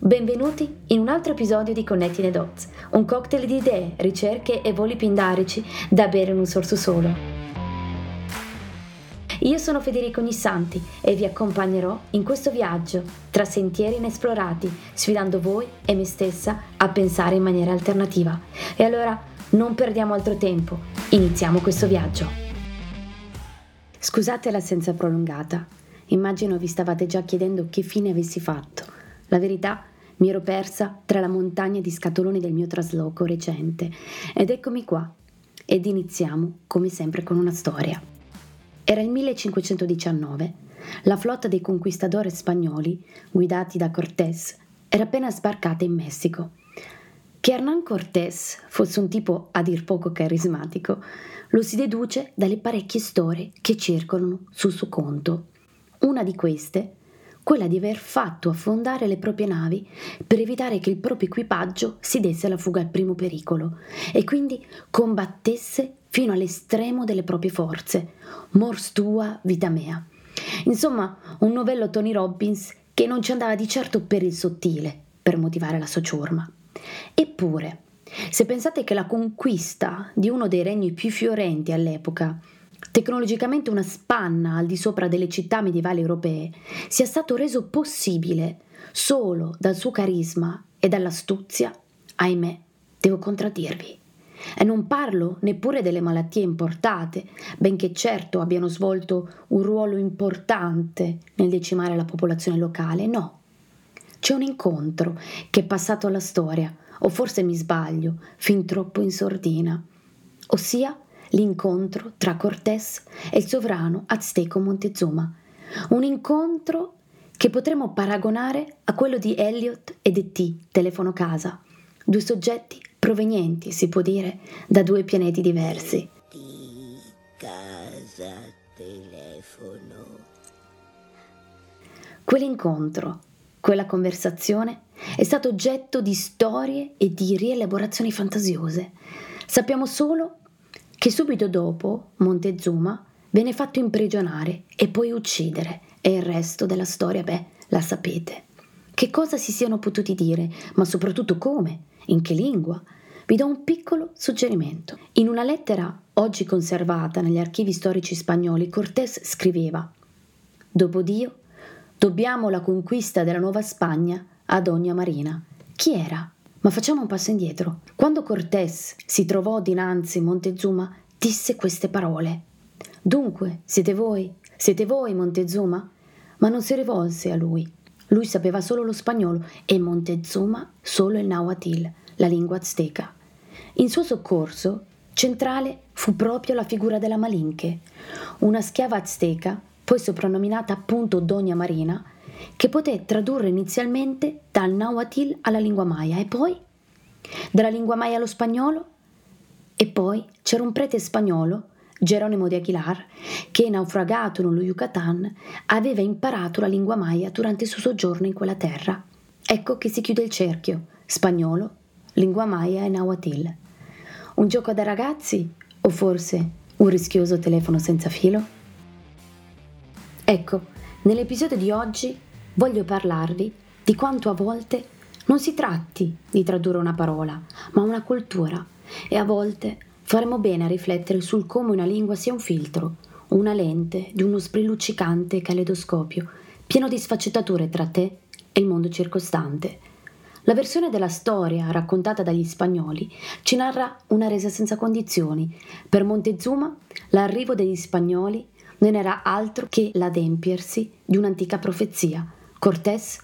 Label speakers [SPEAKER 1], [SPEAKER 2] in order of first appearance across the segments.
[SPEAKER 1] Benvenuti in un altro episodio di Connetti the Dots, un cocktail di idee, ricerche e voli pindarici da bere in un sorso solo. Io sono Federico Ognissanti e vi accompagnerò in questo viaggio tra sentieri inesplorati, sfidando voi e me stessa a pensare in maniera alternativa. E allora non perdiamo altro tempo, iniziamo questo viaggio. Scusate l'assenza prolungata, immagino vi stavate già chiedendo che fine avessi fatto. La verità mi ero persa tra la montagna di scatoloni del mio trasloco recente ed eccomi qua. Ed iniziamo, come sempre, con una storia. Era il 1519. La flotta dei conquistadores spagnoli, guidati da Cortés, era appena sbarcata in Messico. Che Hernán Cortés fosse un tipo a dir poco carismatico, lo si deduce dalle parecchie storie che circolano sul suo conto. Una di queste quella di aver fatto affondare le proprie navi per evitare che il proprio equipaggio si desse alla fuga al primo pericolo e quindi combattesse fino all'estremo delle proprie forze. Mors tua, vita mea. Insomma, un novello Tony Robbins che non ci andava di certo per il sottile per motivare la sua ciurma. Eppure, se pensate che la conquista di uno dei regni più fiorenti all'epoca tecnologicamente una spanna al di sopra delle città medievali europee, sia stato reso possibile solo dal suo carisma e dall'astuzia, ahimè, devo contraddirvi. E non parlo neppure delle malattie importate, benché certo abbiano svolto un ruolo importante nel decimare la popolazione locale, no. C'è un incontro che è passato alla storia, o forse mi sbaglio, fin troppo in sordina, ossia l'incontro tra Cortés e il sovrano azteco Montezuma. Un incontro che potremmo paragonare a quello di Elliot ed E.T., Telefono Casa, due soggetti provenienti, si può dire, da due pianeti diversi. Casa, telefono. Quell'incontro, quella conversazione è stato oggetto di storie e di rielaborazioni fantasiose. Sappiamo solo che subito dopo Montezuma venne fatto imprigionare e poi uccidere e il resto della storia, beh, la sapete. Che cosa si siano potuti dire, ma soprattutto come, in che lingua? Vi do un piccolo suggerimento. In una lettera oggi conservata negli archivi storici spagnoli, Cortés scriveva: Dopo Dio, dobbiamo la conquista della Nuova Spagna a Dogna Marina. Chi era? Ma facciamo un passo indietro. Quando Cortés si trovò dinanzi Montezuma, disse queste parole. Dunque, siete voi? Siete voi, Montezuma? Ma non si rivolse a lui. Lui sapeva solo lo spagnolo e Montezuma solo il Nahuatl, la lingua azteca. In suo soccorso, centrale fu proprio la figura della Malinche, una schiava azteca, poi soprannominata appunto Dogna Marina, che poté tradurre inizialmente dal Nahuatl alla lingua maya e poi dalla lingua maya allo spagnolo e poi c'era un prete spagnolo, Geronimo de Aguilar, che naufragato nello Yucatan aveva imparato la lingua maya durante il suo soggiorno in quella terra. Ecco che si chiude il cerchio, spagnolo, lingua maya e Nahuatl. Un gioco da ragazzi o forse un rischioso telefono senza filo? Ecco, nell'episodio di oggi voglio parlarvi di quanto a volte non si tratti di tradurre una parola, ma una cultura, e a volte faremo bene a riflettere sul come una lingua sia un filtro, una lente di uno sbrilluccicante caleidoscopio, pieno di sfaccettature tra te e il mondo circostante. La versione della storia raccontata dagli spagnoli ci narra una resa senza condizioni. Per Montezuma l'arrivo degli spagnoli non era altro che l'adempiersi di un'antica profezia, Cortés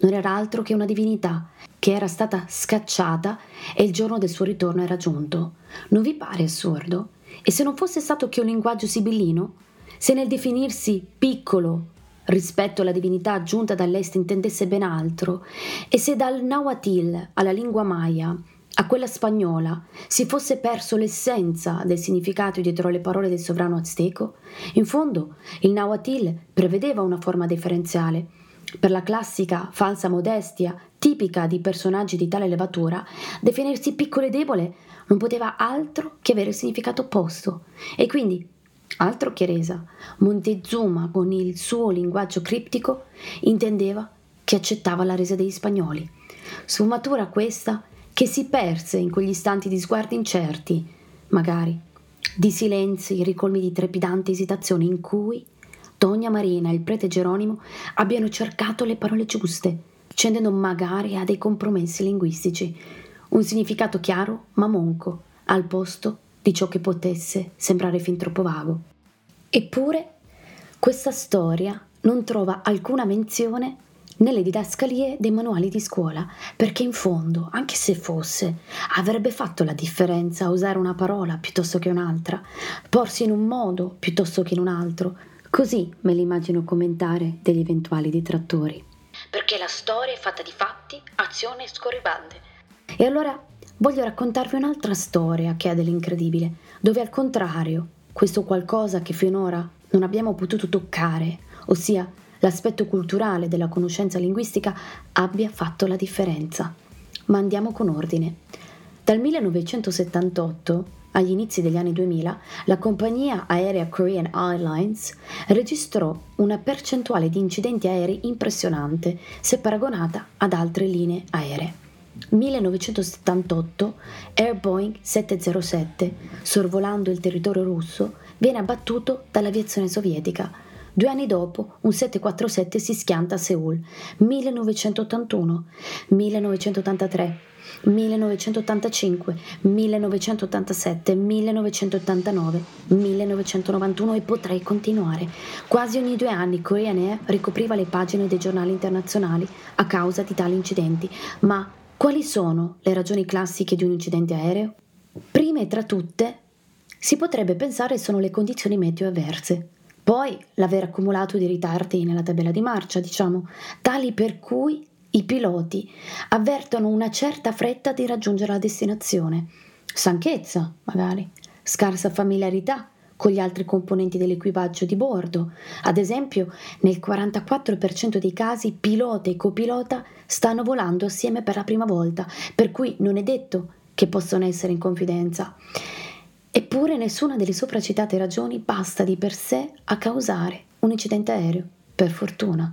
[SPEAKER 1] non era altro che una divinità che era stata scacciata e il giorno del suo ritorno era giunto. Non vi pare assurdo? E se non fosse stato che un linguaggio sibillino? Se nel definirsi piccolo rispetto alla divinità giunta dall'est intendesse ben altro, e se dal Nahuatl alla lingua maya a quella spagnola si fosse perso l'essenza del significato dietro le parole del sovrano azteco, in fondo il Nahuatl prevedeva una forma differenziale per la classica falsa modestia tipica di personaggi di tale levatura, definirsi piccolo e debole non poteva altro che avere il significato opposto. E quindi, altro che resa, Montezuma con il suo linguaggio criptico intendeva che accettava la resa degli spagnoli. Sfumatura questa che si perse in quegli istanti di sguardi incerti, magari, di silenzi ricolmi di trepidante esitazione in cui Donna Marina e il prete Geronimo abbiano cercato le parole giuste, scendendo magari a dei compromessi linguistici, un significato chiaro ma monco, al posto di ciò che potesse sembrare fin troppo vago. Eppure questa storia non trova alcuna menzione nelle didascalie dei manuali di scuola, perché in fondo, anche se fosse, avrebbe fatto la differenza usare una parola piuttosto che un'altra, porsi in un modo piuttosto che in un altro. Così me l'immagino commentare degli eventuali detrattori. Perché la storia è fatta di fatti, azioni e scorribande. E allora voglio raccontarvi un'altra storia che ha dell'incredibile, dove al contrario, questo qualcosa che finora non abbiamo potuto toccare, ossia l'aspetto culturale della conoscenza linguistica, abbia fatto la differenza. Ma andiamo con ordine. Dal 1978 agli inizi degli anni 2000, la compagnia aerea Korean Airlines registrò una percentuale di incidenti aerei impressionante se paragonata ad altre linee aeree. 1978 Air Boeing 707, sorvolando il territorio russo, viene abbattuto dall'aviazione sovietica. Due anni dopo, un 747 si schianta a Seoul. 1981, 1983, 1985, 1987, 1989, 1991 e potrei continuare. Quasi ogni due anni Korean Air ricopriva le pagine dei giornali internazionali a causa di tali incidenti. Ma quali sono le ragioni classiche di un incidente aereo? Prime tra tutte si potrebbe pensare sono le condizioni meteo avverse. Poi l'aver accumulato dei ritardi nella tabella di marcia, diciamo, tali per cui i piloti avvertono una certa fretta di raggiungere la destinazione. Stanchezza, magari, scarsa familiarità con gli altri componenti dell'equipaggio di bordo. Ad esempio, nel 44% dei casi pilota e copilota stanno volando assieme per la prima volta, per cui non è detto che possono essere in confidenza. Eppure nessuna delle sopracitate ragioni basta di per sé a causare un incidente aereo, per fortuna.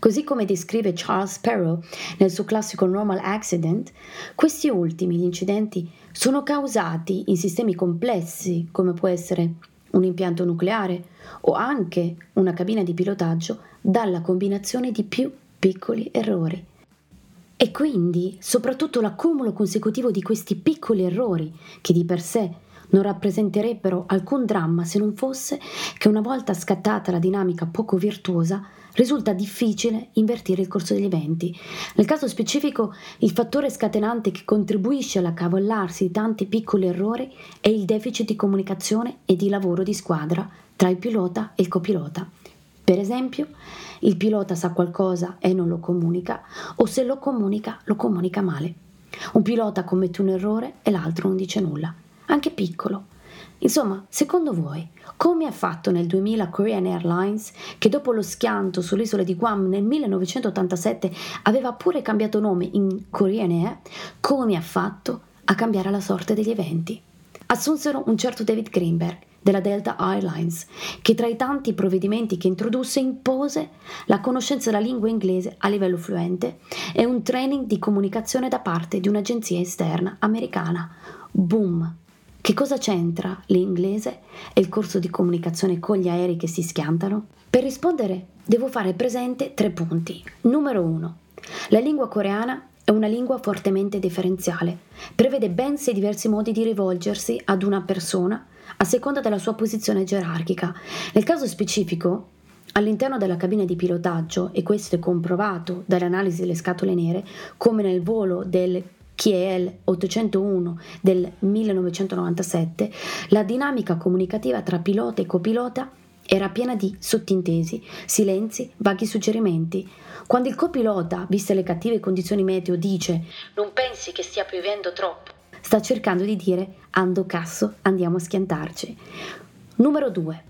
[SPEAKER 1] Così come descrive Charles Sparrow nel suo classico Normal Accident, questi ultimi, gli incidenti, sono causati in sistemi complessi, come può essere un impianto nucleare o anche una cabina di pilotaggio, dalla combinazione di più piccoli errori. E quindi soprattutto l'accumulo consecutivo di questi piccoli errori, che di per sé non rappresenterebbero alcun dramma se non fosse che una volta scattata la dinamica poco virtuosa, risulta difficile invertire il corso degli eventi. Nel caso specifico, il fattore scatenante che contribuisce all'accavallarsi di tanti piccoli errori è il deficit di comunicazione e di lavoro di squadra tra il pilota e il copilota. Per esempio, il pilota sa qualcosa e non lo comunica, o se lo comunica, lo comunica male. Un pilota commette un errore e l'altro non dice nulla anche piccolo. Insomma, secondo voi, come ha fatto nel 2000 Korean Airlines, che dopo lo schianto sull'isola di Guam nel 1987 aveva pure cambiato nome in Korean Air, come ha fatto a cambiare la sorte degli eventi? Assunsero un certo David Greenberg della Delta Airlines, che tra i tanti provvedimenti che introdusse impose la conoscenza della lingua inglese a livello fluente e un training di comunicazione da parte di un'agenzia esterna americana. Boom! Che cosa c'entra l'inglese e il corso di comunicazione con gli aerei che si schiantano? Per rispondere devo fare presente tre punti. Numero uno, la lingua coreana è una lingua fortemente differenziale, prevede ben sei diversi modi di rivolgersi ad una persona a seconda della sua posizione gerarchica. Nel caso specifico, All'interno della cabina di pilotaggio, e questo è comprovato dall'analisi delle scatole nere, come nel volo del Kiel 801 del 1997, la dinamica comunicativa tra pilota e copilota era piena di sottintesi, silenzi, vaghi suggerimenti. Quando il copilota, viste le cattive condizioni meteo, dice Non pensi che stia piovendo troppo, sta cercando di dire Ando casso, andiamo a schiantarci. Numero 2.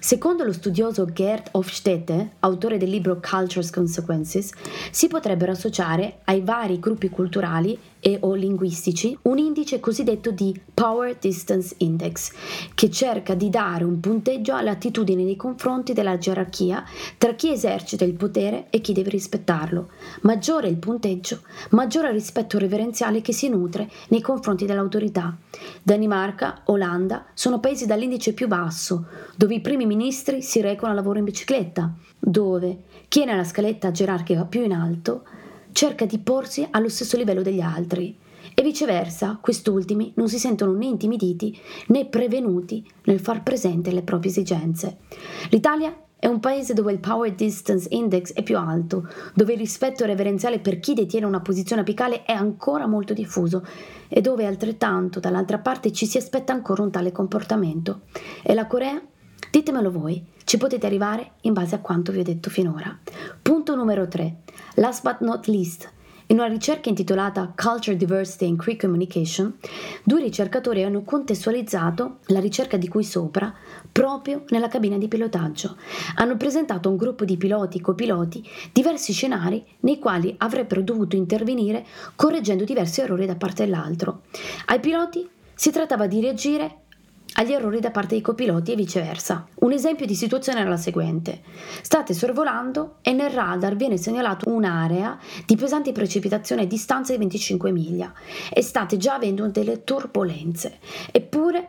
[SPEAKER 1] Secondo lo studioso Gerd Hofstede, autore del libro Culture's Consequences, si potrebbero associare ai vari gruppi culturali e o linguistici un indice cosiddetto di Power Distance Index, che cerca di dare un punteggio all'attitudine nei confronti della gerarchia tra chi esercita il potere e chi deve rispettarlo. Maggiore il punteggio, maggiore il rispetto reverenziale che si nutre nei confronti dell'autorità. Danimarca, Olanda sono paesi dall'indice più basso, dove i primi ministri si recano a lavoro in bicicletta, dove chi è nella scaletta gerarchica più in alto cerca di porsi allo stesso livello degli altri e viceversa quest'ultimi non si sentono né intimiditi né prevenuti nel far presente le proprie esigenze. L'Italia è un paese dove il Power Distance Index è più alto, dove il rispetto reverenziale per chi detiene una posizione apicale è ancora molto diffuso e dove altrettanto dall'altra parte ci si aspetta ancora un tale comportamento. E la Corea? Ditemelo voi, ci potete arrivare in base a quanto vi ho detto finora. Punto numero 3. Last but not least, in una ricerca intitolata Culture Diversity and Cree Communication, due ricercatori hanno contestualizzato la ricerca di cui sopra proprio nella cabina di pilotaggio. Hanno presentato a un gruppo di piloti e copiloti diversi scenari nei quali avrebbero dovuto intervenire correggendo diversi errori da parte dell'altro. Ai piloti si trattava di reagire agli errori da parte dei copiloti e viceversa. Un esempio di situazione era la seguente. State sorvolando e nel radar viene segnalato un'area di pesanti precipitazioni a distanza di 25 miglia e state già avendo delle turbulenze. Eppure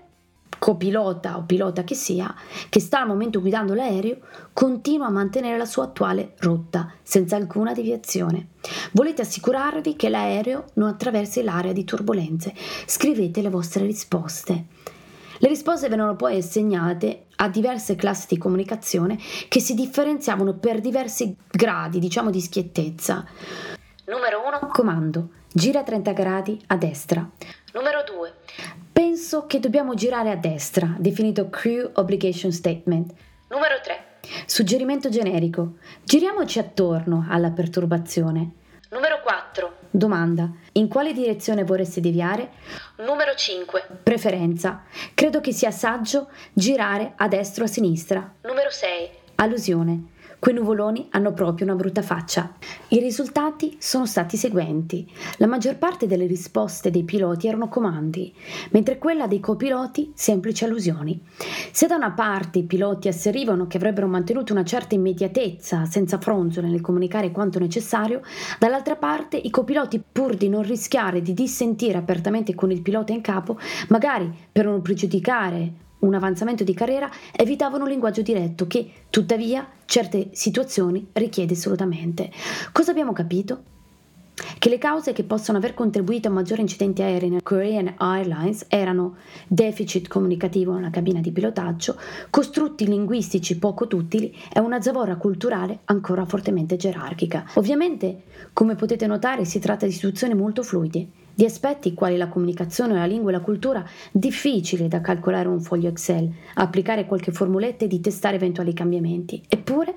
[SPEAKER 1] copilota o pilota che sia, che sta al momento guidando l'aereo, continua a mantenere la sua attuale rotta, senza alcuna deviazione. Volete assicurarvi che l'aereo non attraversi l'area di turbulenze. Scrivete le vostre risposte. Le risposte vennero poi assegnate a diverse classi di comunicazione che si differenziavano per diversi gradi, diciamo, di schiettezza. Numero 1. Comando. Gira 30 gradi a destra. Numero 2. Penso che dobbiamo girare a destra, definito Crew Obligation Statement. Numero 3. Suggerimento generico. Giriamoci attorno alla perturbazione. Numero 4. Domanda. In quale direzione vorresti deviare? Numero 5. Preferenza. Credo che sia saggio girare a destra o a sinistra. Numero 6. Allusione. Quei nuvoloni hanno proprio una brutta faccia. I risultati sono stati i seguenti. La maggior parte delle risposte dei piloti erano comandi, mentre quella dei copiloti semplici allusioni. Se da una parte i piloti asserivano che avrebbero mantenuto una certa immediatezza, senza fronzole nel comunicare quanto necessario, dall'altra parte i copiloti, pur di non rischiare di dissentire apertamente con il pilota in capo, magari per non pregiudicare un avanzamento di carriera, evitavano un linguaggio diretto che, tuttavia, certe situazioni richiede assolutamente. Cosa abbiamo capito? Che le cause che possono aver contribuito a maggiori incidenti aerei nel Korean Airlines erano deficit comunicativo nella cabina di pilotaggio, costrutti linguistici poco utili e una zavorra culturale ancora fortemente gerarchica. Ovviamente, come potete notare, si tratta di situazioni molto fluide di aspetti quali la comunicazione, la lingua e la cultura difficili da calcolare un foglio Excel, applicare qualche formuletta e di testare eventuali cambiamenti. Eppure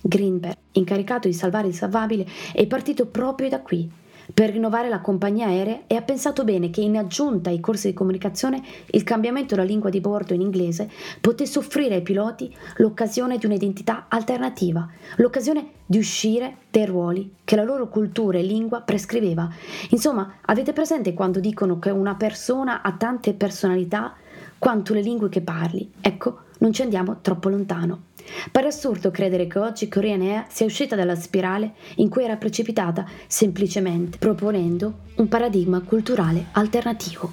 [SPEAKER 1] Greenberg, incaricato di salvare il salvabile, è partito proprio da qui, per rinnovare la compagnia aerea e ha pensato bene che in aggiunta ai corsi di comunicazione il cambiamento della lingua di bordo in inglese potesse offrire ai piloti l'occasione di un'identità alternativa, l'occasione di uscire dai ruoli che la loro cultura e lingua prescriveva. Insomma, avete presente quando dicono che una persona ha tante personalità quanto le lingue che parli? Ecco, non ci andiamo troppo lontano. Pare assurdo credere che oggi Korean Air sia uscita dalla spirale in cui era precipitata semplicemente proponendo un paradigma culturale alternativo.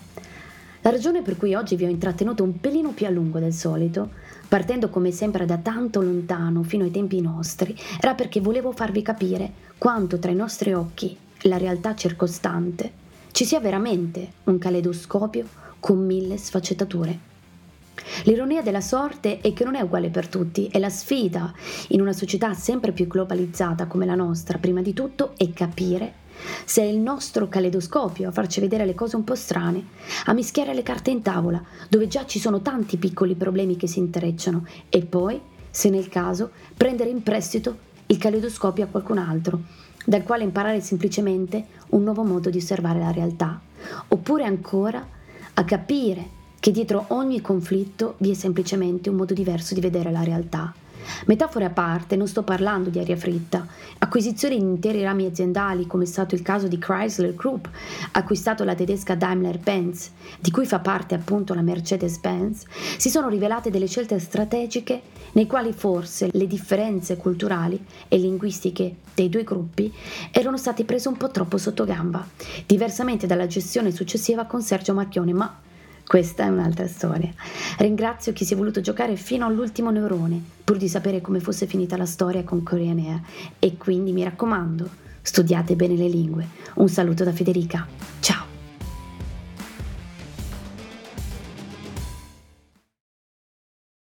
[SPEAKER 1] La ragione per cui oggi vi ho intrattenuto un pelino più a lungo del solito, partendo come sempre da tanto lontano fino ai tempi nostri, era perché volevo farvi capire quanto tra i nostri occhi e la realtà circostante ci sia veramente un caleidoscopio con mille sfaccettature. L'ironia della sorte è che non è uguale per tutti e la sfida. In una società sempre più globalizzata come la nostra, prima di tutto, è capire se è il nostro caleidoscopio a farci vedere le cose un po' strane, a mischiare le carte in tavola, dove già ci sono tanti piccoli problemi che si intrecciano, e poi, se nel caso, prendere in prestito il caleidoscopio a qualcun altro, dal quale imparare semplicemente un nuovo modo di osservare la realtà, oppure ancora a capire che dietro ogni conflitto vi è semplicemente un modo diverso di vedere la realtà Metafore a parte, non sto parlando di aria fritta. Acquisizioni di interi rami aziendali, come è stato il caso di Chrysler Group, acquistato la tedesca Daimler-Benz, di cui fa parte appunto la Mercedes-Benz, si sono rivelate delle scelte strategiche nei quali forse le differenze culturali e linguistiche dei due gruppi erano state prese un po' troppo sotto gamba, diversamente dalla gestione successiva con Sergio Marchione, ma questa è un'altra storia. Ringrazio chi si è voluto giocare fino all'ultimo neurone, pur di sapere come fosse finita la storia con Korean Air. E quindi mi raccomando, studiate bene le lingue. Un saluto da Federica. Ciao!